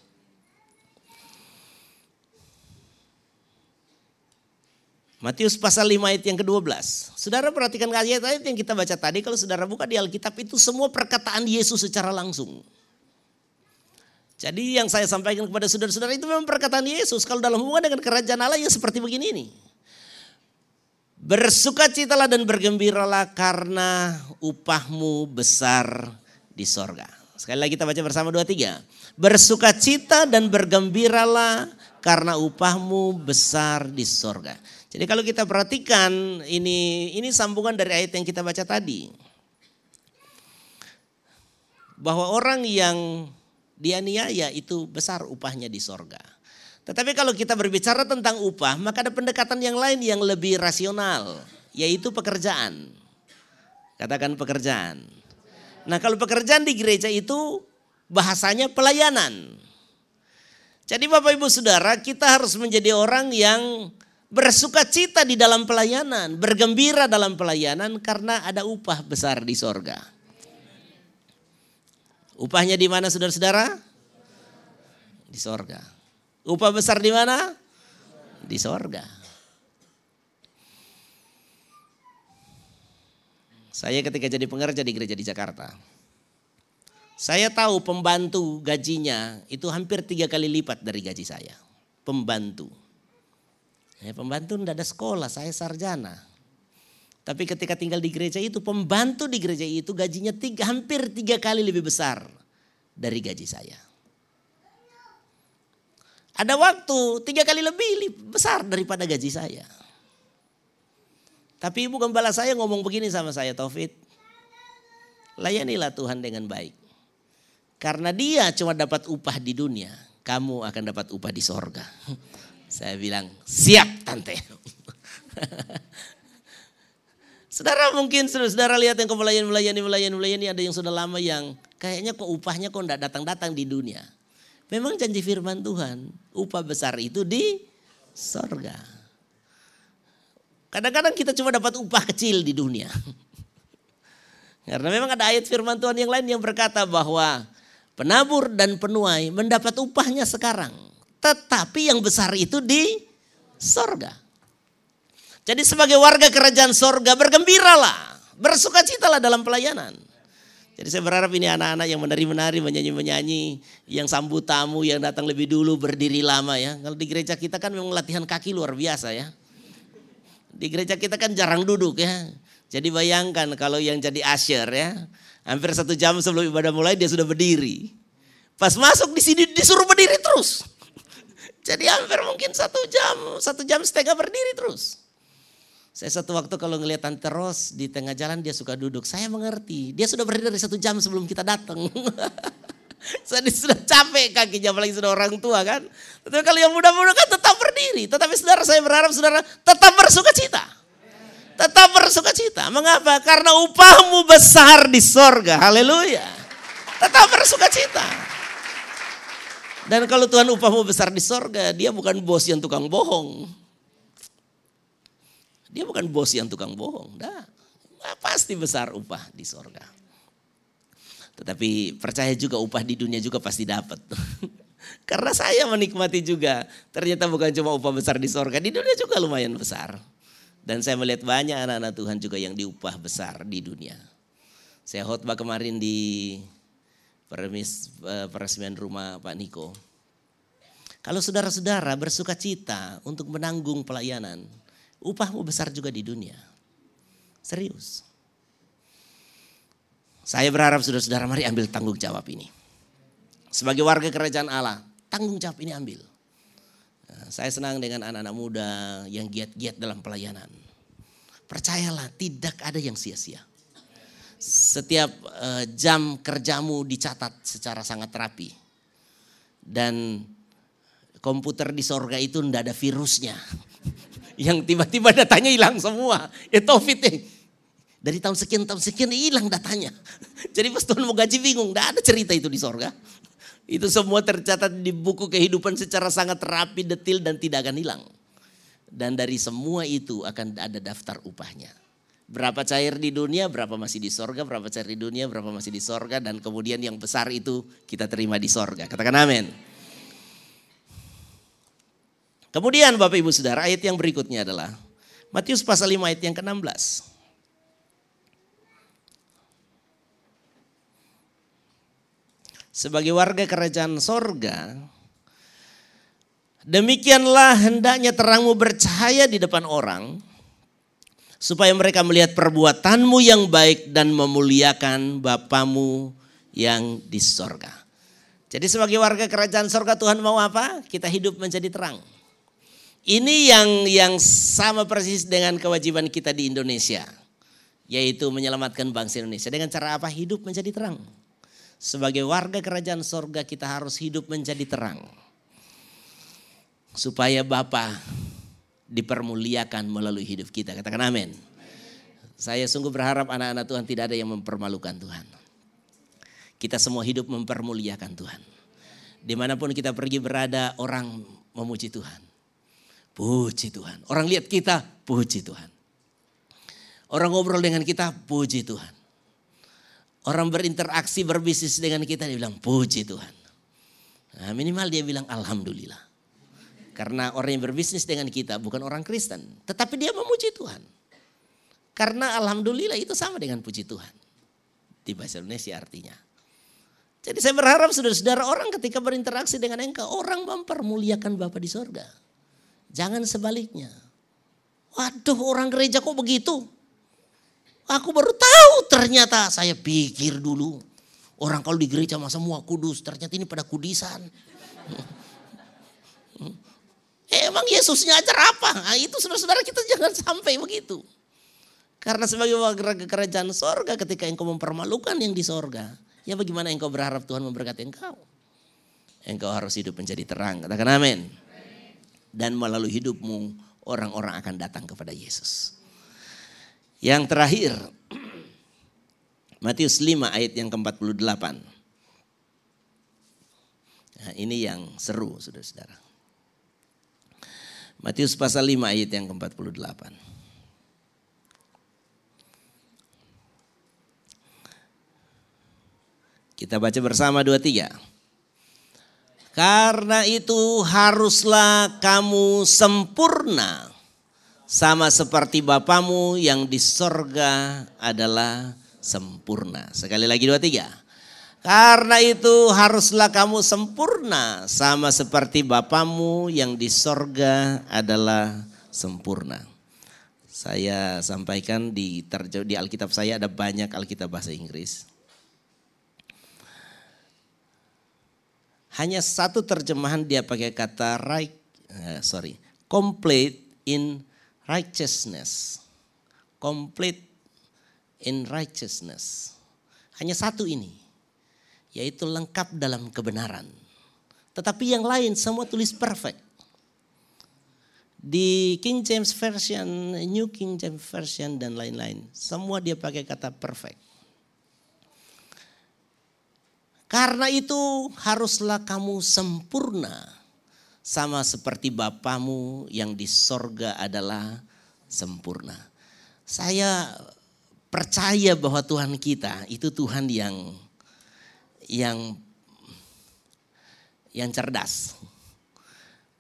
Matius pasal 5 ayat yang ke-12. Saudara perhatikan ayat-ayat yang kita baca tadi. Kalau saudara buka di Alkitab itu semua perkataan Yesus secara langsung. Jadi yang saya sampaikan kepada saudara-saudara itu memang perkataan Yesus. Kalau dalam hubungan dengan kerajaan Allah ya seperti begini nih. Bersukacitalah dan bergembiralah karena upahmu besar di sorga. Sekali lagi kita baca bersama dua tiga. Bersukacita dan bergembiralah karena upahmu besar di sorga. Jadi kalau kita perhatikan ini ini sambungan dari ayat yang kita baca tadi. Bahwa orang yang dianiaya itu besar upahnya di sorga. Tetapi kalau kita berbicara tentang upah, maka ada pendekatan yang lain yang lebih rasional, yaitu pekerjaan. Katakan pekerjaan. Nah kalau pekerjaan di gereja itu bahasanya pelayanan. Jadi Bapak Ibu Saudara kita harus menjadi orang yang bersuka cita di dalam pelayanan, bergembira dalam pelayanan karena ada upah besar di sorga. Upahnya di mana saudara-saudara? Di sorga. Upah besar di mana? Di sorga. Saya ketika jadi pengerja di gereja di Jakarta, saya tahu pembantu gajinya itu hampir tiga kali lipat dari gaji saya. Pembantu. Ya, pembantu tidak ada sekolah, saya sarjana. Tapi ketika tinggal di gereja itu, pembantu di gereja itu gajinya tiga, hampir tiga kali lebih besar dari gaji saya. Ada waktu tiga kali lebih besar daripada gaji saya. Tapi ibu gembala saya ngomong begini sama saya, Taufik. Layanilah Tuhan dengan baik. Karena dia cuma dapat upah di dunia, kamu akan dapat upah di sorga. Saya bilang, siap tante. Saudara mungkin saudara lihat yang melayani, melayani, melayani, melayani ada yang sudah lama yang kayaknya kok upahnya kok enggak datang-datang di dunia. Memang janji firman Tuhan, upah besar itu di sorga. Kadang-kadang kita cuma dapat upah kecil di dunia. Karena memang ada ayat firman Tuhan yang lain yang berkata bahwa penabur dan penuai mendapat upahnya sekarang. Tetapi yang besar itu di sorga. Jadi sebagai warga kerajaan sorga bergembiralah. Bersukacitalah dalam pelayanan. Jadi saya berharap ini anak-anak yang menari-menari, menyanyi-menyanyi, yang sambut tamu, yang datang lebih dulu, berdiri lama ya. Kalau di gereja kita kan memang latihan kaki luar biasa ya. Di gereja kita kan jarang duduk ya. Jadi bayangkan kalau yang jadi asyir ya, hampir satu jam sebelum ibadah mulai dia sudah berdiri. Pas masuk di sini disuruh berdiri terus. Jadi hampir mungkin satu jam, satu jam setengah berdiri terus. Saya satu waktu kalau ngeliat Tante Ros di tengah jalan dia suka duduk. Saya mengerti, dia sudah berdiri dari satu jam sebelum kita datang. Saya sudah capek kakinya apalagi sudah orang tua kan. Tapi kalau yang muda-muda kan tetap berdiri. Tetapi saudara saya berharap saudara tetap bersuka cita. Tetap bersuka cita. Mengapa? Karena upahmu besar di sorga. Haleluya. Tetap bersuka cita. Dan kalau Tuhan upahmu besar di sorga, dia bukan bos yang tukang bohong. Dia bukan bos yang tukang bohong. Dah, pasti besar upah di sorga. Tetapi percaya juga upah di dunia juga pasti dapat. Karena saya menikmati juga. Ternyata bukan cuma upah besar di sorga, di dunia juga lumayan besar. Dan saya melihat banyak anak-anak Tuhan juga yang diupah besar di dunia. Saya khotbah kemarin di Eh, peresmian rumah Pak Niko. Kalau saudara-saudara bersuka cita untuk menanggung pelayanan, upahmu besar juga di dunia. Serius. Saya berharap saudara-saudara mari ambil tanggung jawab ini. Sebagai warga kerajaan Allah, tanggung jawab ini ambil. Nah, saya senang dengan anak-anak muda yang giat-giat dalam pelayanan. Percayalah tidak ada yang sia-sia setiap uh, jam kerjamu dicatat secara sangat rapi. Dan komputer di sorga itu ndak ada virusnya. Yang tiba-tiba datanya hilang semua. Ya Taufik. Dari tahun sekian, tahun sekian hilang datanya. Jadi pas Tuhan mau gaji bingung, ndak ada cerita itu di sorga. Itu semua tercatat di buku kehidupan secara sangat rapi, detil dan tidak akan hilang. Dan dari semua itu akan ada daftar upahnya. Berapa cair di dunia, berapa masih di sorga, berapa cair di dunia, berapa masih di sorga. Dan kemudian yang besar itu kita terima di sorga. Katakan amin. Kemudian Bapak Ibu Saudara ayat yang berikutnya adalah. Matius pasal 5 ayat yang ke-16. Sebagai warga kerajaan sorga, demikianlah hendaknya terangmu bercahaya di depan orang, supaya mereka melihat perbuatanmu yang baik dan memuliakan Bapamu yang di sorga. Jadi sebagai warga kerajaan sorga Tuhan mau apa? Kita hidup menjadi terang. Ini yang yang sama persis dengan kewajiban kita di Indonesia. Yaitu menyelamatkan bangsa Indonesia. Dengan cara apa? Hidup menjadi terang. Sebagai warga kerajaan sorga kita harus hidup menjadi terang. Supaya Bapak dipermuliakan melalui hidup kita. Katakan amin. Saya sungguh berharap anak-anak Tuhan tidak ada yang mempermalukan Tuhan. Kita semua hidup mempermuliakan Tuhan. Di mana pun kita pergi berada orang memuji Tuhan. Puji Tuhan. Orang lihat kita, puji Tuhan. Orang ngobrol dengan kita, puji Tuhan. Orang berinteraksi, berbisnis dengan kita, dia bilang puji Tuhan. Nah, minimal dia bilang Alhamdulillah. Karena orang yang berbisnis dengan kita bukan orang Kristen. Tetapi dia memuji Tuhan. Karena Alhamdulillah itu sama dengan puji Tuhan. Di bahasa Indonesia artinya. Jadi saya berharap saudara-saudara orang ketika berinteraksi dengan engkau. Orang mempermuliakan Bapa di sorga. Jangan sebaliknya. Waduh orang gereja kok begitu. Aku baru tahu ternyata saya pikir dulu. Orang kalau di gereja masa semua kudus. Ternyata ini pada kudisan. Emang Yesusnya ajar apa? Nah, itu saudara-saudara kita jangan sampai begitu. Karena sebagai warga kerajaan sorga ketika engkau mempermalukan yang di sorga. Ya bagaimana engkau berharap Tuhan memberkati engkau? Engkau harus hidup menjadi terang. Katakan amin. Dan melalui hidupmu orang-orang akan datang kepada Yesus. Yang terakhir. Matius 5 ayat yang ke-48. Nah, ini yang seru saudara-saudara. Matius pasal 5 ayat yang ke-48. Kita baca bersama dua tiga. Karena itu haruslah kamu sempurna sama seperti Bapamu yang di sorga adalah sempurna. Sekali lagi dua tiga. Karena itu haruslah kamu sempurna sama seperti Bapamu yang di sorga adalah sempurna. Saya sampaikan di di Alkitab saya ada banyak Alkitab bahasa Inggris. Hanya satu terjemahan dia pakai kata right, uh, sorry, complete in righteousness. Complete in righteousness. Hanya satu ini yaitu lengkap dalam kebenaran. Tetapi yang lain semua tulis perfect. Di King James Version, New King James Version dan lain-lain, semua dia pakai kata perfect. Karena itu haruslah kamu sempurna sama seperti Bapamu yang di sorga adalah sempurna. Saya percaya bahwa Tuhan kita itu Tuhan yang yang yang cerdas.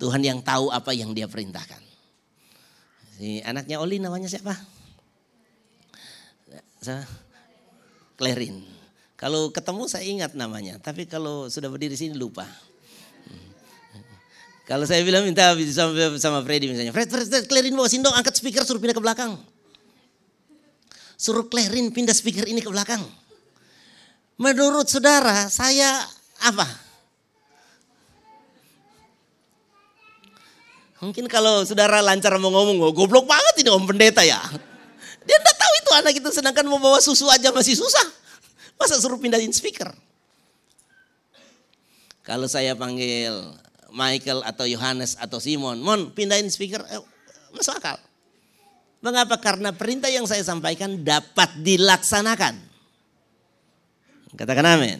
Tuhan yang tahu apa yang dia perintahkan. Si anaknya Oli namanya siapa? Klerin. Kalau ketemu saya ingat namanya, tapi kalau sudah berdiri sini lupa. Kalau saya bilang minta sama, sama Freddy misalnya, Fred, Fred, Fred, Klerin bawa sindong, angkat speaker, suruh pindah ke belakang. Suruh Klerin pindah speaker ini ke belakang. Menurut saudara, saya apa? Mungkin kalau saudara lancar mau ngomong, oh, goblok banget ini om pendeta ya. Dia enggak tahu itu anak itu sedangkan mau bawa susu aja masih susah. Masa suruh pindahin speaker? Kalau saya panggil Michael atau Yohanes atau Simon, Mon pindahin speaker, eh, masuk akal. Mengapa? Karena perintah yang saya sampaikan dapat dilaksanakan. Katakan amin.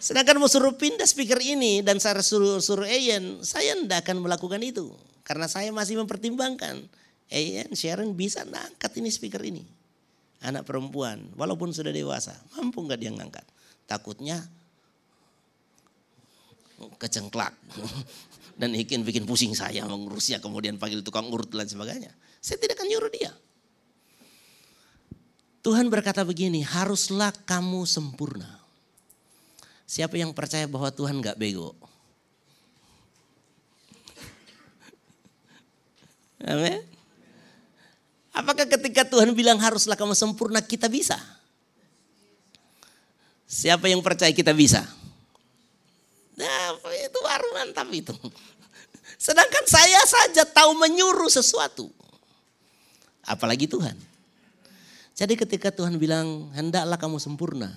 Sedangkan mau suruh pindah speaker ini dan saya suruh, suruh Ayen, saya tidak akan melakukan itu. Karena saya masih mempertimbangkan. Ayen, Sharon bisa ngangkat ini speaker ini. Anak perempuan, walaupun sudah dewasa, mampu nggak dia ngangkat? Takutnya kecengklak. Dan bikin bikin pusing saya mengurusnya, kemudian panggil tukang urut dan sebagainya. Saya tidak akan nyuruh dia. Tuhan berkata begini, haruslah kamu sempurna. Siapa yang percaya bahwa Tuhan gak bego? Amin. Apakah ketika Tuhan bilang haruslah kamu sempurna kita bisa? Siapa yang percaya kita bisa? Nah, itu baru mantap itu. Sedangkan saya saja tahu menyuruh sesuatu. Apalagi Tuhan. Jadi ketika Tuhan bilang, hendaklah kamu sempurna.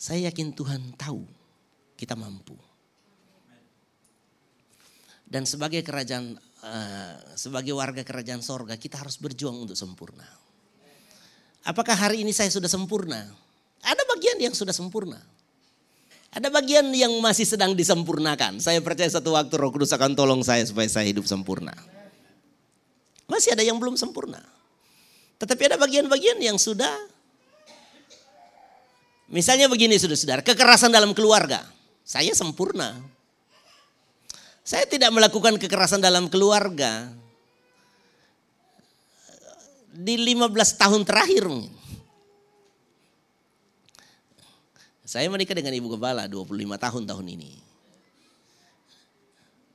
Saya yakin Tuhan tahu kita mampu. Dan sebagai kerajaan, uh, sebagai warga kerajaan sorga, kita harus berjuang untuk sempurna. Apakah hari ini saya sudah sempurna? Ada bagian yang sudah sempurna. Ada bagian yang masih sedang disempurnakan. Saya percaya satu waktu roh kudus akan tolong saya supaya saya hidup sempurna. Masih ada yang belum sempurna. Tetapi ada bagian-bagian yang sudah. Misalnya begini saudara-saudara, kekerasan dalam keluarga. Saya sempurna. Saya tidak melakukan kekerasan dalam keluarga. Di 15 tahun terakhir Saya menikah dengan ibu kepala 25 tahun tahun ini.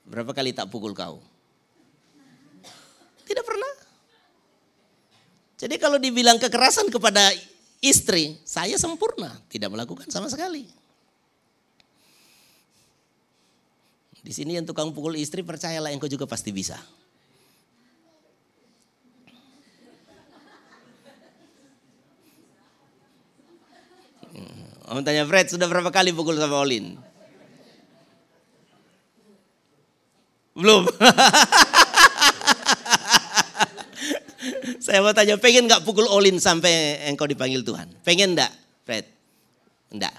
Berapa kali tak pukul kau? Tidak pernah. Jadi kalau dibilang kekerasan kepada istri, saya sempurna, tidak melakukan sama sekali. Di sini yang tukang pukul istri percayalah engkau juga pasti bisa. Om tanya Fred, sudah berapa kali pukul sama Olin? Belum. Saya mau tanya, pengen gak pukul Olin sampai engkau dipanggil Tuhan? Pengen enggak, Fred? Enggak.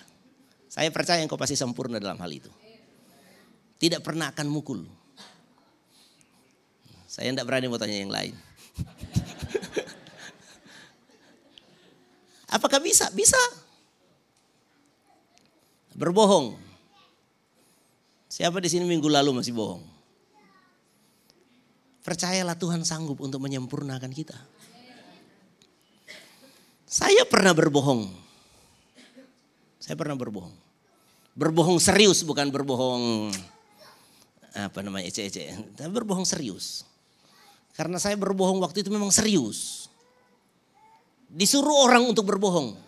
Saya percaya engkau pasti sempurna dalam hal itu. Tidak pernah akan mukul. Saya enggak berani mau tanya yang lain. Apakah bisa? Bisa. Berbohong. Siapa di sini minggu lalu masih bohong? Percayalah Tuhan sanggup untuk menyempurnakan kita. Saya pernah berbohong. Saya pernah berbohong. Berbohong serius bukan berbohong apa namanya ece-ece. Tapi berbohong serius. Karena saya berbohong waktu itu memang serius. Disuruh orang untuk berbohong.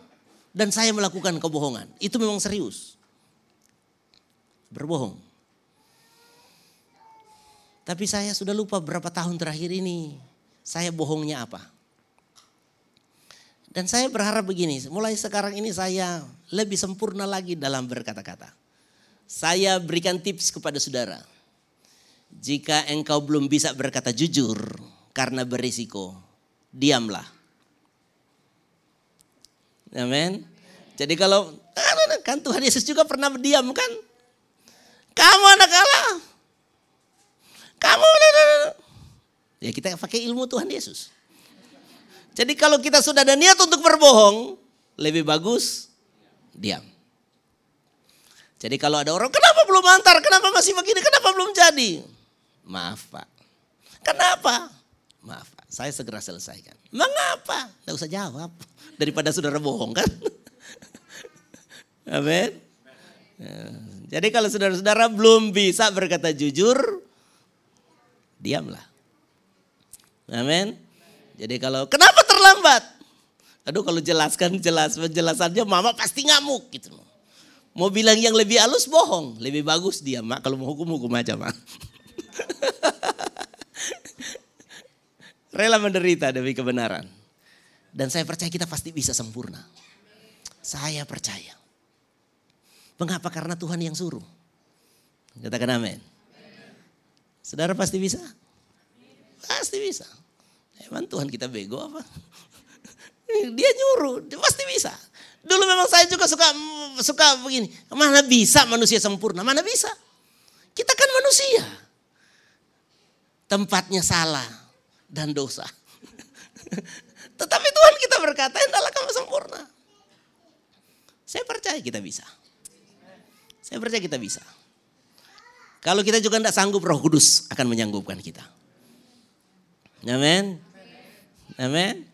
Dan saya melakukan kebohongan. Itu memang serius berbohong. Tapi saya sudah lupa berapa tahun terakhir ini saya bohongnya apa. Dan saya berharap begini, mulai sekarang ini saya lebih sempurna lagi dalam berkata-kata. Saya berikan tips kepada saudara. Jika engkau belum bisa berkata jujur karena berisiko, diamlah. Amin. Jadi kalau kan Tuhan Yesus juga pernah berdiam kan? Kamu anak Allah. Kamu Ya kita pakai ilmu Tuhan Yesus. Jadi kalau kita sudah ada niat untuk berbohong, lebih bagus diam. Jadi kalau ada orang, kenapa belum antar? Kenapa masih begini? Kenapa belum jadi? Maaf Pak. Kenapa? Maaf Pak, saya segera selesaikan. Mengapa? Tidak usah jawab. Daripada saudara bohong kan. Amin. Jadi kalau saudara-saudara belum bisa berkata jujur, diamlah. Amin. Jadi kalau kenapa terlambat? Aduh kalau jelaskan jelas penjelasannya mama pasti ngamuk gitu. Mau bilang yang lebih halus bohong, lebih bagus diam mak kalau mau hukum hukum aja mak. Rela menderita demi kebenaran. Dan saya percaya kita pasti bisa sempurna. Saya percaya. Mengapa? Karena Tuhan yang suruh. Katakan amin. Saudara pasti bisa? Pasti bisa. Emang Tuhan kita bego apa? Dia nyuruh, dia pasti bisa. Dulu memang saya juga suka suka begini. Mana bisa manusia sempurna? Mana bisa? Kita kan manusia. Tempatnya salah dan dosa. Tetapi Tuhan kita berkata, adalah kamu sempurna. Saya percaya kita bisa. Saya percaya kita bisa. Kalau kita juga tidak sanggup, Roh Kudus akan menyanggupkan kita. Amin. Amin.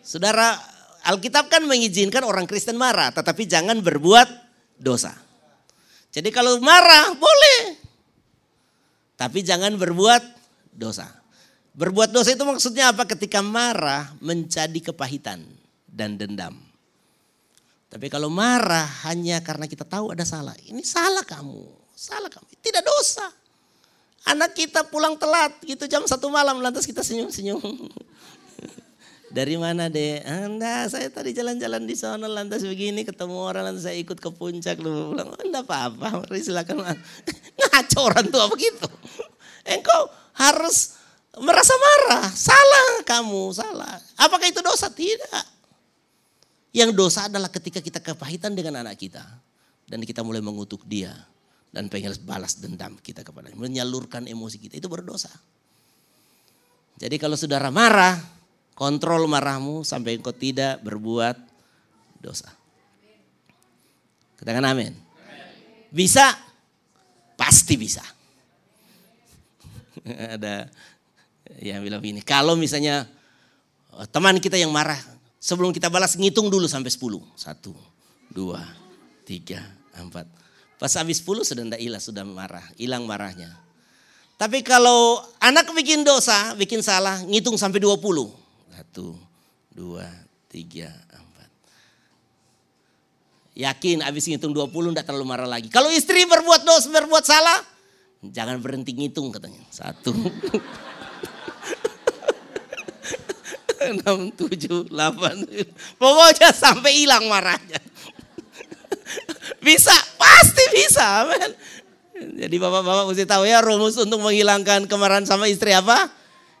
Saudara, Alkitab kan mengizinkan orang Kristen marah, tetapi jangan berbuat dosa. Jadi kalau marah boleh, tapi jangan berbuat dosa. Berbuat dosa itu maksudnya apa? Ketika marah menjadi kepahitan dan dendam. Tapi kalau marah hanya karena kita tahu ada salah, ini salah kamu, salah kamu, tidak dosa. Anak kita pulang telat gitu jam satu malam lantas kita senyum-senyum. Dari mana deh? Anda saya tadi jalan-jalan di sana lantas begini ketemu orang lantas saya ikut ke puncak lu bilang enggak apa-apa mari silakan ngaco orang tua begitu. Engkau harus merasa marah, salah kamu, salah. Apakah itu dosa? Tidak. Yang dosa adalah ketika kita kepahitan dengan anak kita dan kita mulai mengutuk dia dan pengen balas dendam kita kepada menyalurkan emosi kita itu berdosa. Jadi kalau saudara marah, kontrol marahmu sampai engkau tidak berbuat dosa. Katakan amin. Bisa? Pasti bisa. Ada yang bilang begini, kalau misalnya oh, teman kita yang marah, sebelum kita balas ngitung dulu sampai 10. Satu, dua, tiga, empat. Pas habis 10 sudah tidak ilah, sudah marah, hilang marahnya. Tapi kalau anak bikin dosa, bikin salah, ngitung sampai 20. Satu, dua, tiga, empat. Yakin habis ngitung 20 tidak terlalu marah lagi. Kalau istri berbuat dosa, berbuat salah, jangan berhenti ngitung katanya. Satu. enam, tujuh, delapan. Pokoknya sampai hilang marahnya. Bisa, pasti bisa. Men. Jadi bapak-bapak mesti tahu ya rumus untuk menghilangkan kemarahan sama istri apa?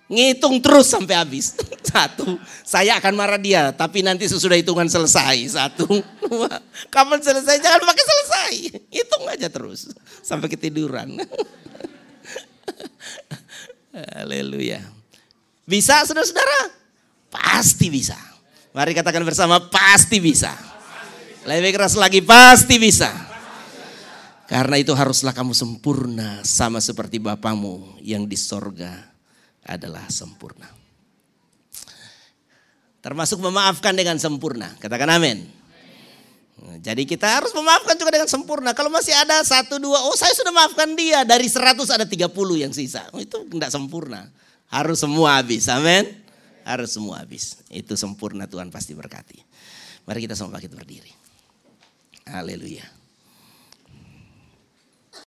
Ngitung terus sampai habis. Satu, saya akan marah dia, tapi nanti sesudah hitungan selesai. Satu, dua, kapan selesai? Jangan pakai selesai. Hitung aja terus sampai ketiduran. Haleluya. Bisa saudara-saudara? Pasti bisa. Mari katakan bersama, pasti bisa. Lebih keras lagi, pasti bisa. Karena itu haruslah kamu sempurna sama seperti Bapamu yang di sorga adalah sempurna. Termasuk memaafkan dengan sempurna. Katakan amin. Jadi kita harus memaafkan juga dengan sempurna. Kalau masih ada satu dua, oh saya sudah maafkan dia. Dari seratus ada tiga puluh yang sisa. Oh, itu tidak sempurna. Harus semua habis. Amin. Harus semua habis. Itu sempurna Tuhan pasti berkati. Mari kita sama kita berdiri. Haleluya.